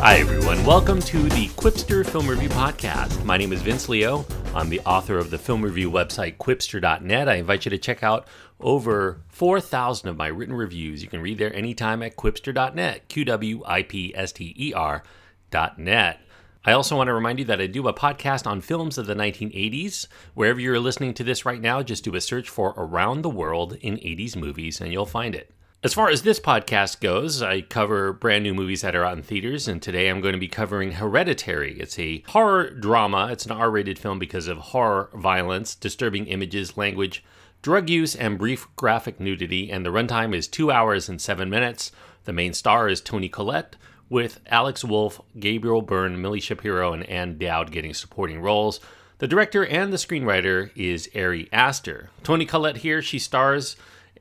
Hi, everyone. Welcome to the Qwipster Film Review Podcast. My name is Vince Leo. I'm the author of the film review website, qwipster.net. I invite you to check out over 4,000 of my written reviews. You can read there anytime at qwipster.net, Q W I P S T E R.net. I also want to remind you that I do a podcast on films of the 1980s. Wherever you're listening to this right now, just do a search for Around the World in 80s Movies and you'll find it. As far as this podcast goes, I cover brand new movies that are out in theaters, and today I'm going to be covering Hereditary. It's a horror drama. It's an R rated film because of horror, violence, disturbing images, language, drug use, and brief graphic nudity, and the runtime is 2 hours and 7 minutes. The main star is Toni Collette, with Alex Wolff, Gabriel Byrne, Milly Shapiro, and Ann Dowd getting supporting roles. The director and the screenwriter is Ari Aster. Toni Collette here, she stars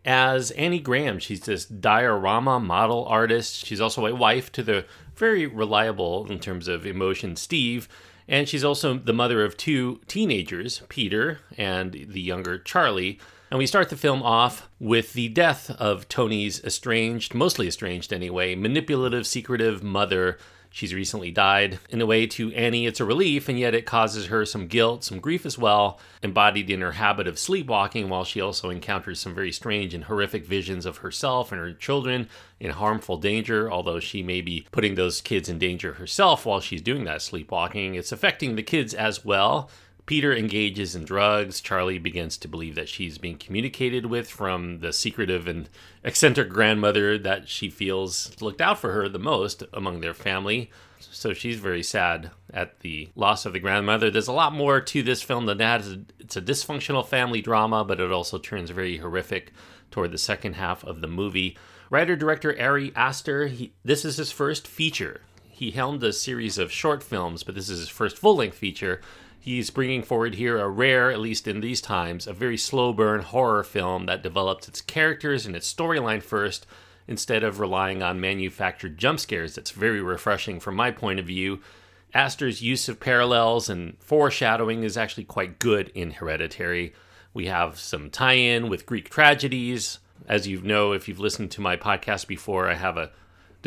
as Annie Graham. She's this diorama model artist. She's also a wife to the very reliable, in terms of emotion, Steve. And she's also the mother of two teenagers, Peter and the younger Charlie. And we start the film off with the death of Toni's estranged, mostly estranged anyway, manipulative, secretive mother She's recently died. In a way, to Annie, it's a relief, and yet it causes her some guilt, some grief as well, embodied in her habit of sleepwalking, while she also encounters some very strange and horrific visions of herself and her children in harmful danger, although she may be putting those kids in danger herself while she's doing that sleepwalking. It's affecting the kids as well. Peter engages in drugs. Charlie begins to believe that she's being communicated with from the secretive and eccentric grandmother that she feels looked out for her the most among their family. So she's very sad at the loss of the grandmother. There's a lot more to this film than that. It's a dysfunctional family drama, but it also turns very horrific toward the second half of the movie. Writer director Ari Aster, he, this is his first feature. He helmed a series of short films, but this is his first full length feature He's bringing forward here a rare, at least in these times, a very slow burn horror film that develops its characters and its storyline first instead of relying on manufactured jump scares. That's very refreshing from my point of view. Aster's use of parallels and foreshadowing is actually quite good in Hereditary. We have some tie in with Greek tragedies. As you know, if you've listened to my podcast before, I have a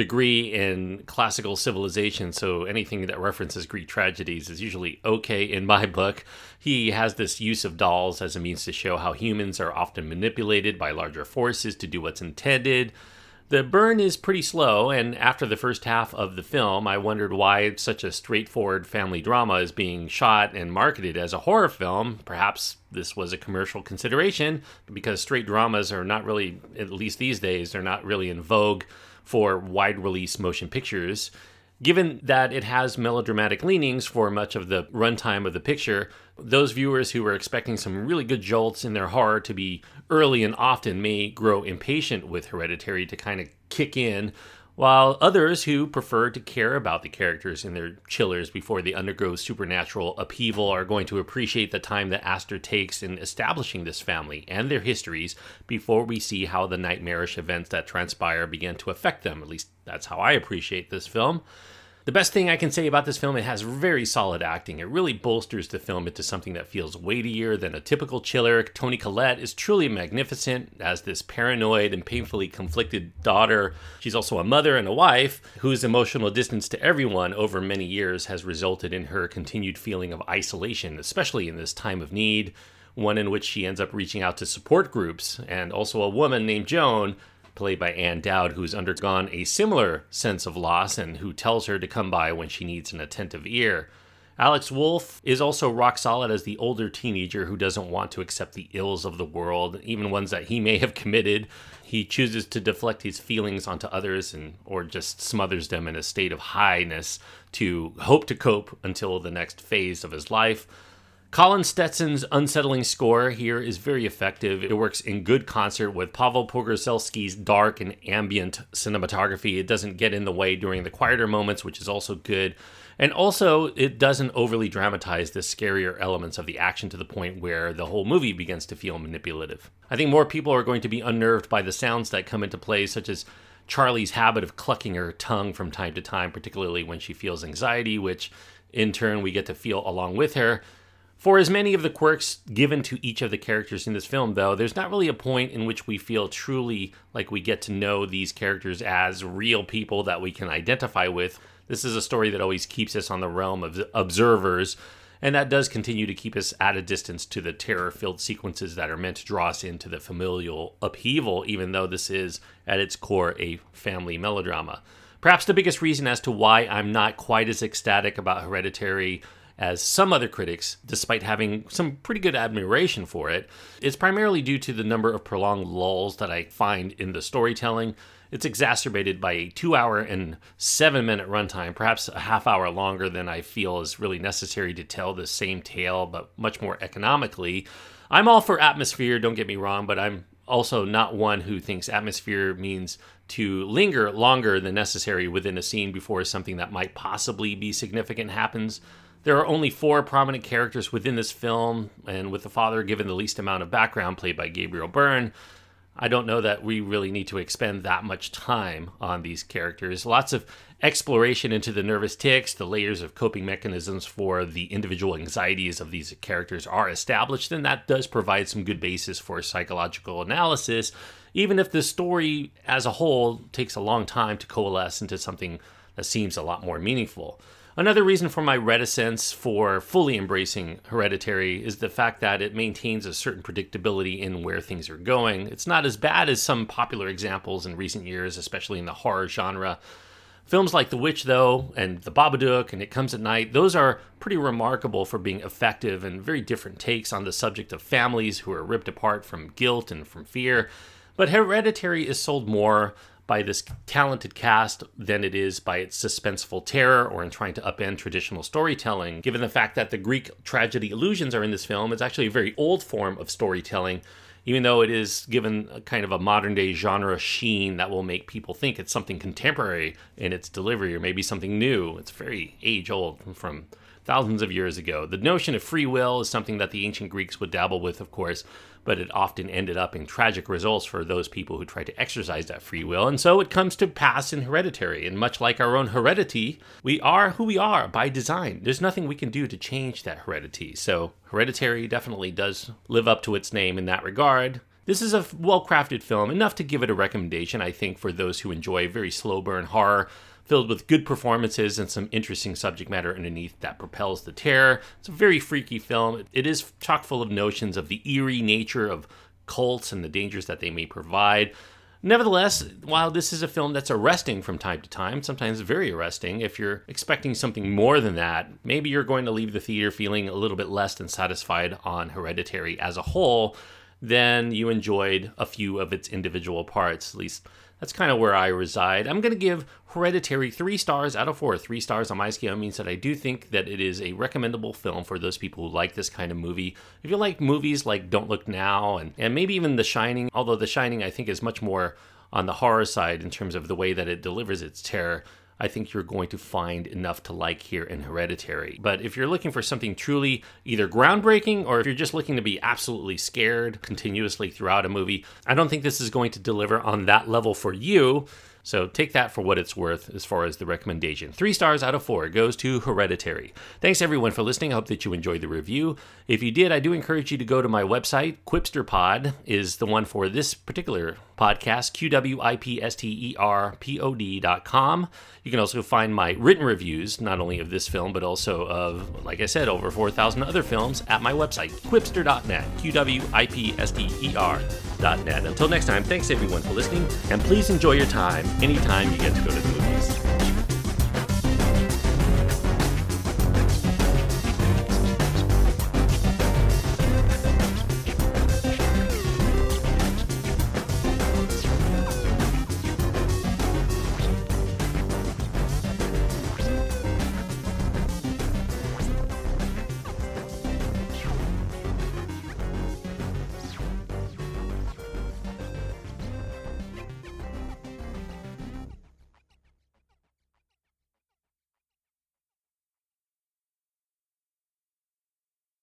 degree in classical civilization, so anything that references Greek tragedies is usually okay in my book. He has this use of dolls as a means to show how humans are often manipulated by larger forces to do what's intended. The burn is pretty slow, and after the first half of the film, I wondered why such a straightforward family drama is being shot and marketed as a horror film. Perhaps this was a commercial consideration, because straight dramas are not really, at least these days, they're not really in vogue for wide release motion pictures. Given that it has melodramatic leanings for much of the runtime of the picture, those viewers who were expecting some really good jolts in their horror to be early and often may grow impatient with Hereditary to kind of kick in while others who prefer to care about the characters in their chillers before they undergo supernatural upheaval are going to appreciate the time that Aster takes in establishing this family and their histories before we see how the nightmarish events that transpire begin to affect them. At least that's how I appreciate this film. The best thing I can say about this film, it has very solid acting. It really bolsters the film into something that feels weightier than a typical chiller. Toni Collette is truly magnificent as this paranoid and painfully conflicted daughter. She's also a mother and a wife whose emotional distance to everyone over many years has resulted in her continued feeling of isolation, especially in this time of need one in which she ends up reaching out to support groups, and also a woman named Joan played by Ann Dowd, who's undergone a similar sense of loss and who tells her to come by when she needs an attentive ear. Alex Wolff is also rock solid as the older teenager who doesn't want to accept the ills of the world, even ones that he may have committed. He chooses to deflect his feelings onto others and or just smothers them in a state of highness to hope to cope until the next phase of his life. Colin Stetson's unsettling score here is very effective. It works in good concert with Pavel Pogorzelski's dark and ambient cinematography. It doesn't get in the way during the quieter moments, which is also good. And also, it doesn't overly dramatize the scarier elements of the action to the point where the whole movie begins to feel manipulative. I think more people are going to be unnerved by the sounds that come into play, such as Charlie's habit of clucking her tongue from time to time, particularly when she feels anxiety, which in turn we get to feel along with her For as many of the quirks given to each of the characters in this film, though, there's not really a point in which we feel truly like we get to know these characters as real people that we can identify with. This is a story that always keeps us on the realm of observers, and that does continue to keep us at a distance to the terror filled sequences that are meant to draw us into the familial upheaval, even though this is, at its core, a family melodrama. Perhaps the biggest reason as to why I'm not quite as ecstatic about Hereditary as some other critics, despite having some pretty good admiration for it, is primarily due to the number of prolonged lulls that I find in the storytelling. It's exacerbated by a two hour and seven minute runtime, perhaps a half hour longer than I feel is really necessary to tell the same tale, but much more economically. I'm all for atmosphere, don't get me wrong, but I'm also not one who thinks atmosphere means to linger longer than necessary within a scene before something that might possibly be significant happens. There are only four prominent characters within this film, and with the father given the least amount of background, played by Gabriel Byrne, I don't know that we really need to expend that much time on these characters. Lots of exploration into the nervous tics, the layers of coping mechanisms for the individual anxieties of these characters are established, and that does provide some good basis for psychological analysis, even if the story as a whole takes a long time to coalesce into something that seems a lot more meaningful. Another reason for my reticence for fully embracing Hereditary is the fact that it maintains a certain predictability in where things are going. It's not as bad as some popular examples in recent years, especially in the horror genre. Films like The Witch, though, and The Babadook and It Comes at Night, those are pretty remarkable for being effective and very different takes on the subject of families who are ripped apart from guilt and from fear. But Hereditary is sold more by this talented cast than it is by its suspenseful terror or in trying to upend traditional storytelling. Given the fact that the Greek tragedy illusions are in this film, it's actually a very old form of storytelling, even though it is given a kind of a modern day genre sheen that will make people think it's something contemporary in its delivery or maybe something new. It's very age old from thousands of years ago. The notion of free will is something that the ancient Greeks would dabble with, of course, but it often ended up in tragic results for those people who tried to exercise that free will. And so it comes to pass in hereditary. And much like our own heredity, we are who we are by design. There's nothing we can do to change that heredity. So hereditary definitely does live up to its name in that regard. This is a well crafted film, enough to give it a recommendation, I think, for those who enjoy very slow burn horror filled with good performances and some interesting subject matter underneath that propels the terror. It's a very freaky film. It is chock full of notions of the eerie nature of cults and the dangers that they may provide. Nevertheless, while this is a film that's arresting from time to time, sometimes very arresting, if you're expecting something more than that, maybe you're going to leave the theater feeling a little bit less than satisfied on Hereditary as a whole than you enjoyed a few of its individual parts. At least that's kind of where I reside. I'm going to give Hereditary three stars out of four. Three stars on my scale means that I do think that it is a recommendable film for those people who like this kind of movie. If you like movies like Don't Look Now and, and maybe even The Shining, although The Shining I think is much more on the horror side in terms of the way that it delivers its terror. I think you're going to find enough to like here in Hereditary. But if you're looking for something truly either groundbreaking or if you're just looking to be absolutely scared continuously throughout a movie, I don't think this is going to deliver on that level for you. So take that for what it's worth as far as the recommendation. Three stars out of four goes to Hereditary. Thanks everyone for listening. I hope that you enjoyed the review. If you did, I do encourage you to go to my website. QwipsterPod is the one for this particular podcast, Q-W-I-P-S-T-E-R-P-O-D.com. You can also find my written reviews, not only of this film, but also of, like I said, over 4,000 other films at my website, Qwipster.net, Q-W-I-P-S-T-E-R.net. Until next time, thanks everyone for listening, and please enjoy your time anytime you get to go to the movies.